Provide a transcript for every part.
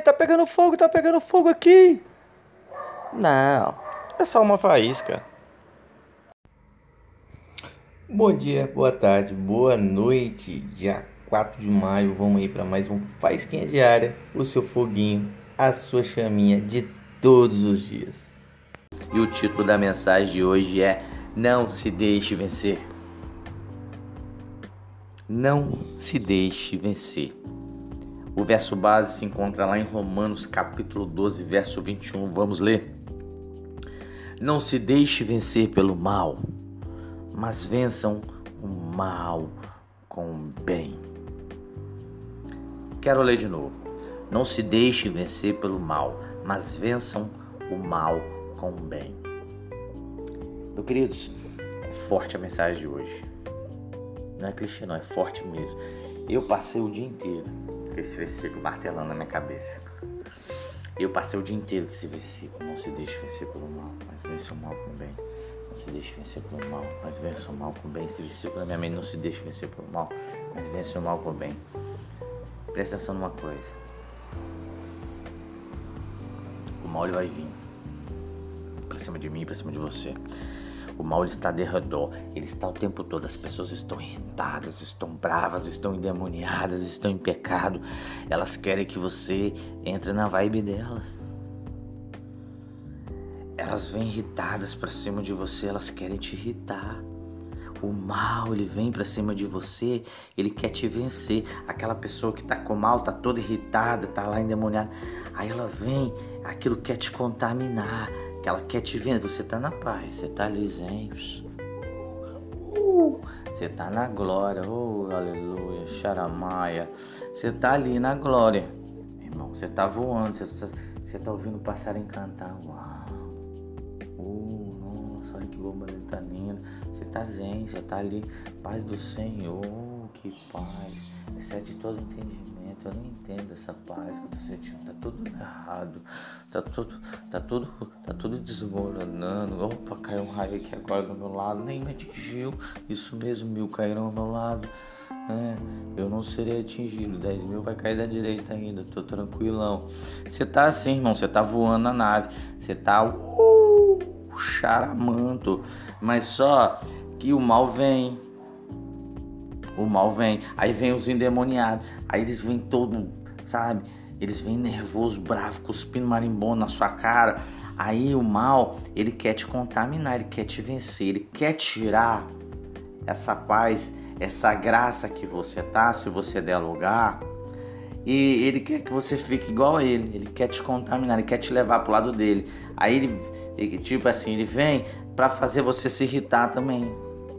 Tá pegando fogo, tá pegando fogo aqui. Não, é só uma faísca. Bom dia, boa tarde, boa noite. Dia 4 de maio, vamos aí para mais um Faísquinha Diária, o seu foguinho, a sua chaminha de todos os dias. E o título da mensagem de hoje é Não se deixe vencer. Não se deixe vencer. O verso base se encontra lá em Romanos capítulo 12, verso 21. Vamos ler. Não se deixe vencer pelo mal, mas vençam o mal com o bem. Quero ler de novo. Não se deixe vencer pelo mal, mas vençam o mal com o bem. Meus queridos, é forte a mensagem de hoje. Não é clichê, não, é forte mesmo. Eu passei o dia inteiro esse versículo martelando na minha cabeça. Eu passei o dia inteiro com esse versículo. Não se deixe vencer pelo mal, mas vença o mal com o bem. Não se deixe vencer pelo mal, mas vença o mal com o bem. Esse versículo na minha mente não se deixe vencer pelo mal, mas vença o mal com o bem. Presta atenção numa coisa. O mal vai vir pra cima de mim, pra cima de você. O mal está de redor, ele está o tempo todo. As pessoas estão irritadas, estão bravas, estão endemoniadas, estão em pecado. Elas querem que você entre na vibe delas. Elas vêm irritadas para cima de você, elas querem te irritar. O mal, ele vem para cima de você, ele quer te vencer. Aquela pessoa que tá com mal, tá toda irritada, tá lá endemoniada. Aí ela vem, aquilo quer te contaminar que ela quer te ver. Você tá na paz, você tá ali zen. Uh, você tá na glória, oh aleluia, xaramaia. Você tá ali na glória, irmão. Você tá voando, você, você tá ouvindo o passarinho cantar. Uau, uh, nossa, olha que borboleta linda. Você tá zen, você tá ali, paz do Senhor, que paz, excede todo entendimento eu não entendo essa paz que eu tô sentindo. Tá tudo errado. Tá tudo, tá tudo, tá tudo desmoronando. Opa, caiu um raio aqui agora do meu lado. Nem me atingiu. Isso mesmo, mil caíram ao meu lado. É, eu não serei atingido. 10 mil vai cair da direita ainda. Tô tranquilão. Você tá assim, irmão. Você tá voando na nave. Você tá. Uh, charamanto. Mas só que o mal vem o mal vem. Aí vem os endemoniados. Aí eles vêm todo, sabe? Eles vêm nervoso, bravo, cuspindo marimbondo na sua cara. Aí o mal, ele quer te contaminar, ele quer te vencer, ele quer tirar essa paz, essa graça que você tá, se você der lugar. E ele quer que você fique igual a ele, ele quer te contaminar, ele quer te levar pro lado dele. Aí ele, ele tipo assim, ele vem para fazer você se irritar também.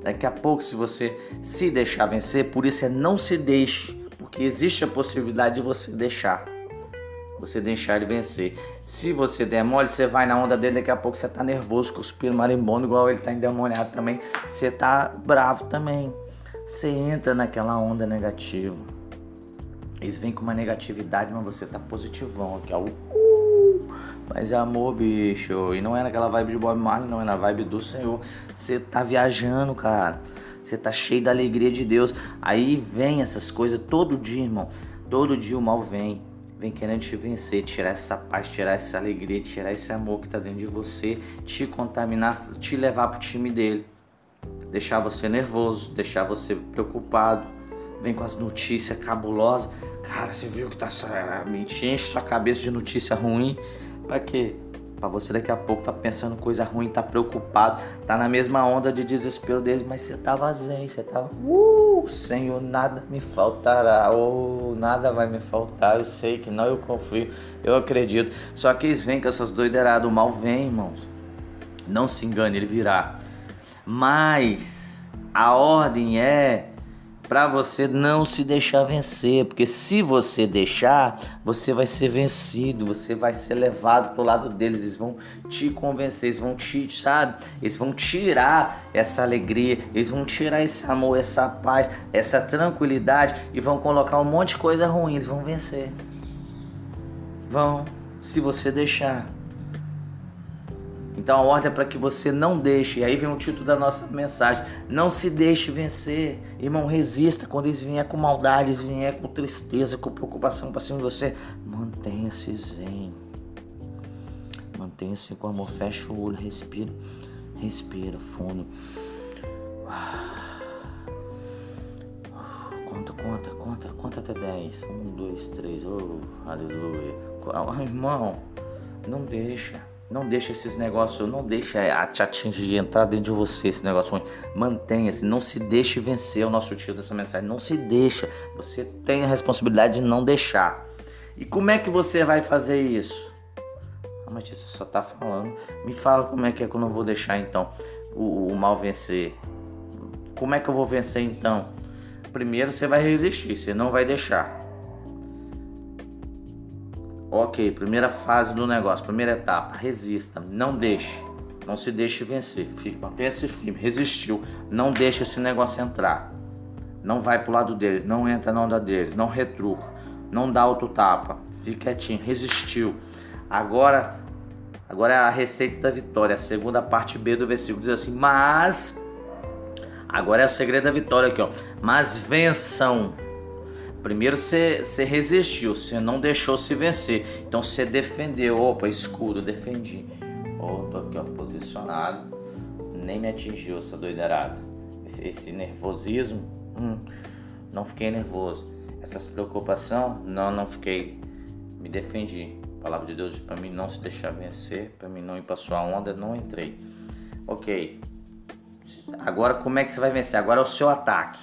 Daqui a pouco, se você se deixar vencer, por isso é não se deixe, porque existe a possibilidade de você deixar. Você deixar ele vencer. Se você der mole, você vai na onda dele, daqui a pouco você tá nervoso, cuspindo marimbondo, igual ele tá endemoniado também. Você tá bravo também. Você entra naquela onda negativa. Eles vêm com uma negatividade, mas você tá positivão aqui, ó. Mas é amor, bicho. E não é naquela vibe de Bob Marley, não. É na vibe do Senhor. Você tá viajando, cara. Você tá cheio da alegria de Deus. Aí vem essas coisas todo dia, irmão. Todo dia o mal vem. Vem querendo te vencer, tirar essa paz, tirar essa alegria, tirar esse amor que tá dentro de você, te contaminar, te levar pro time dele. Deixar você nervoso, deixar você preocupado. Vem com as notícias cabulosas. Cara, você viu que tá. Me enche sua cabeça de notícia ruim. Pra quê? Pra você daqui a pouco tá pensando coisa ruim, tá preocupado, tá na mesma onda de desespero deles, mas você tava zen, você tava, uh, Senhor, nada me faltará, oh, nada vai me faltar, eu sei que não, eu confio, eu acredito. Só que eles vêm com essas doideiradas, o mal vem, irmãos. Não se engane, ele virá. Mas a ordem é para você não se deixar vencer, porque se você deixar, você vai ser vencido, você vai ser levado pro lado deles, eles vão te convencer, eles vão te, sabe? Eles vão tirar essa alegria, eles vão tirar esse amor, essa paz, essa tranquilidade e vão colocar um monte de coisa ruim, eles vão vencer. Vão, se você deixar. Então a ordem é para que você não deixe. E aí vem o título da nossa mensagem: Não se deixe vencer. Irmão, resista quando eles vier com maldade, eles com tristeza, com preocupação para cima de você. Mantenha-se zen. Mantenha-se com amor. Fecha o olho, respira. Respira fundo. Conta, conta, conta, conta até 10. Um, dois, três. Oh, aleluia. Irmão, não deixa. Não deixa esses negócios, não deixa te atingir, entrar dentro de você esse negócio ruim. Mantenha-se, não se deixe vencer o nosso tio dessa mensagem. Não se deixa. Você tem a responsabilidade de não deixar. E como é que você vai fazer isso? Ah, mas só tá falando. Me fala como é que é que eu não vou deixar então o, o mal vencer. Como é que eu vou vencer então? Primeiro você vai resistir, você não vai deixar. Ok, primeira fase do negócio, primeira etapa, resista, não deixe, não se deixe vencer, fique, mantenha-se firme, resistiu, não deixe esse negócio entrar, não vai pro lado deles, não entra na onda deles, não retruca, não dá outro tapa, fique quietinho, resistiu. Agora, agora é a receita da vitória, a segunda parte B do versículo diz assim, mas, agora é o segredo da vitória aqui ó, mas vençam Primeiro você resistiu, você não deixou se vencer. Então você defendeu. Opa, escudo, defendi. Oh, tô aqui ó, posicionado. Nem me atingiu essa doideirada. Esse, esse nervosismo, hum, não fiquei nervoso. Essas preocupação, não, não fiquei. Me defendi. A palavra de Deus para mim não se deixar vencer, para mim não ir para sua onda, não entrei. Ok. Agora como é que você vai vencer? Agora é o seu ataque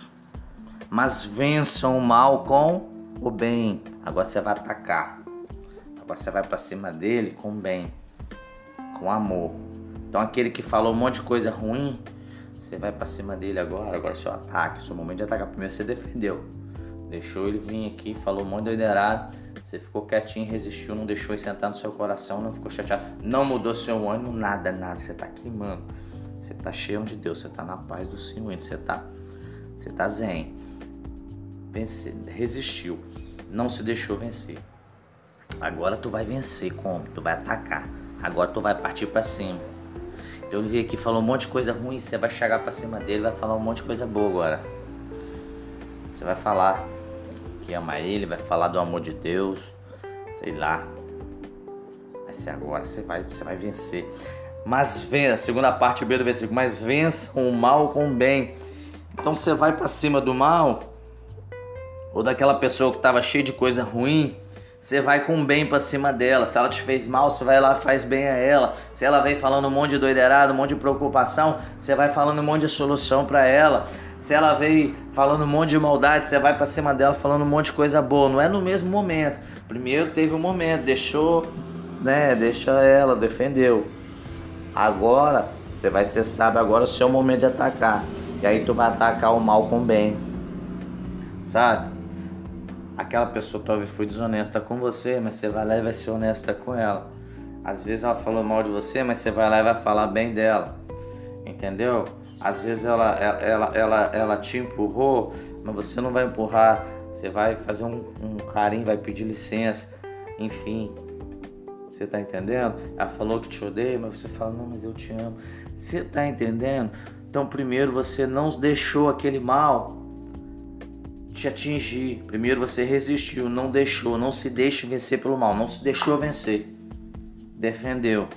mas vençam o mal com o bem. Agora você vai atacar. Agora você vai para cima dele com bem, com amor. Então aquele que falou um monte de coisa ruim, você vai para cima dele agora. Agora seu ataque, seu momento de atacar. Primeiro você defendeu, deixou ele vir aqui, falou um monte de doideirado. Você ficou quietinho, resistiu, não deixou ele sentar no seu coração, não ficou chateado, não mudou seu ânimo, nada, nada. Você tá queimando. Você tá cheio de Deus, você tá na paz do Senhor, você tá, você tá zen resistiu, não se deixou vencer. Agora tu vai vencer como? Tu vai atacar. Agora tu vai partir para cima. Então ele veio aqui falou um monte de coisa ruim, você vai chegar para cima dele, vai falar um monte de coisa boa agora. Você vai falar que ama ele, vai falar do amor de Deus, sei lá. Vai ser agora, você vai, você vai vencer. Mas vença, segunda parte B do versículo, mas vençam o mal com o bem. Então você vai para cima do mal, ou daquela pessoa que estava cheia de coisa ruim, você vai com bem para cima dela. Se ela te fez mal, você vai lá faz bem a ela. Se ela vem falando um monte de doideirado, um monte de preocupação, você vai falando um monte de solução para ela. Se ela veio falando um monte de maldade, você vai para cima dela falando um monte de coisa boa. Não é no mesmo momento. Primeiro teve um momento, deixou, né? Deixa ela, defendeu. Agora, você vai ser sábio, agora é o seu momento de atacar. E aí tu vai atacar o mal com o bem. Sabe? Aquela pessoa talvez foi desonesta com você, mas você vai lá e vai ser honesta com ela. Às vezes ela falou mal de você, mas você vai lá e vai falar bem dela. Entendeu? Às vezes ela, ela, ela, ela, ela te empurrou, mas você não vai empurrar. Você vai fazer um, um carinho, vai pedir licença. Enfim, você tá entendendo? Ela falou que te odeia, mas você fala, não, mas eu te amo. Você tá entendendo? Então, primeiro você não deixou aquele mal te atingir. Primeiro você resistiu, não deixou, não se deixe vencer pelo mal, não se deixou vencer. Defendeu.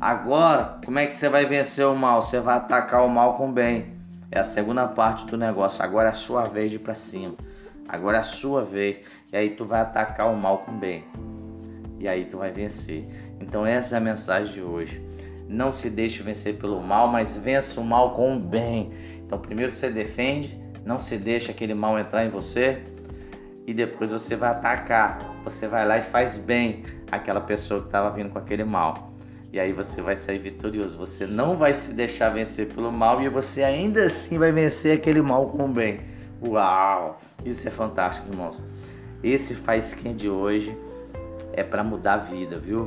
Agora, como é que você vai vencer o mal? Você vai atacar o mal com o bem. É a segunda parte do negócio. Agora é a sua vez de ir para cima. Agora é a sua vez. E aí tu vai atacar o mal com o bem. E aí tu vai vencer. Então essa é a mensagem de hoje. Não se deixe vencer pelo mal, mas vença o mal com o bem. Então primeiro você defende, não se deixa aquele mal entrar em você e depois você vai atacar. Você vai lá e faz bem aquela pessoa que estava vindo com aquele mal. E aí você vai sair vitorioso. Você não vai se deixar vencer pelo mal e você ainda assim vai vencer aquele mal com o bem. Uau! Isso é fantástico, irmãos. Esse faz quem de hoje é para mudar a vida, viu?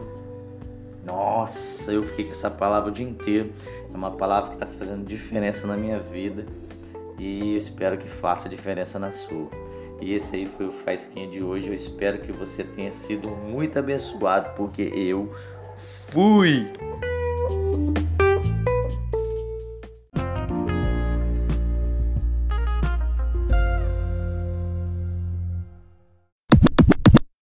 Nossa, eu fiquei com essa palavra o dia inteiro. É uma palavra que está fazendo diferença na minha vida e espero que faça diferença na sua. E esse aí foi o Faisquinha de hoje. Eu espero que você tenha sido muito abençoado, porque eu fui!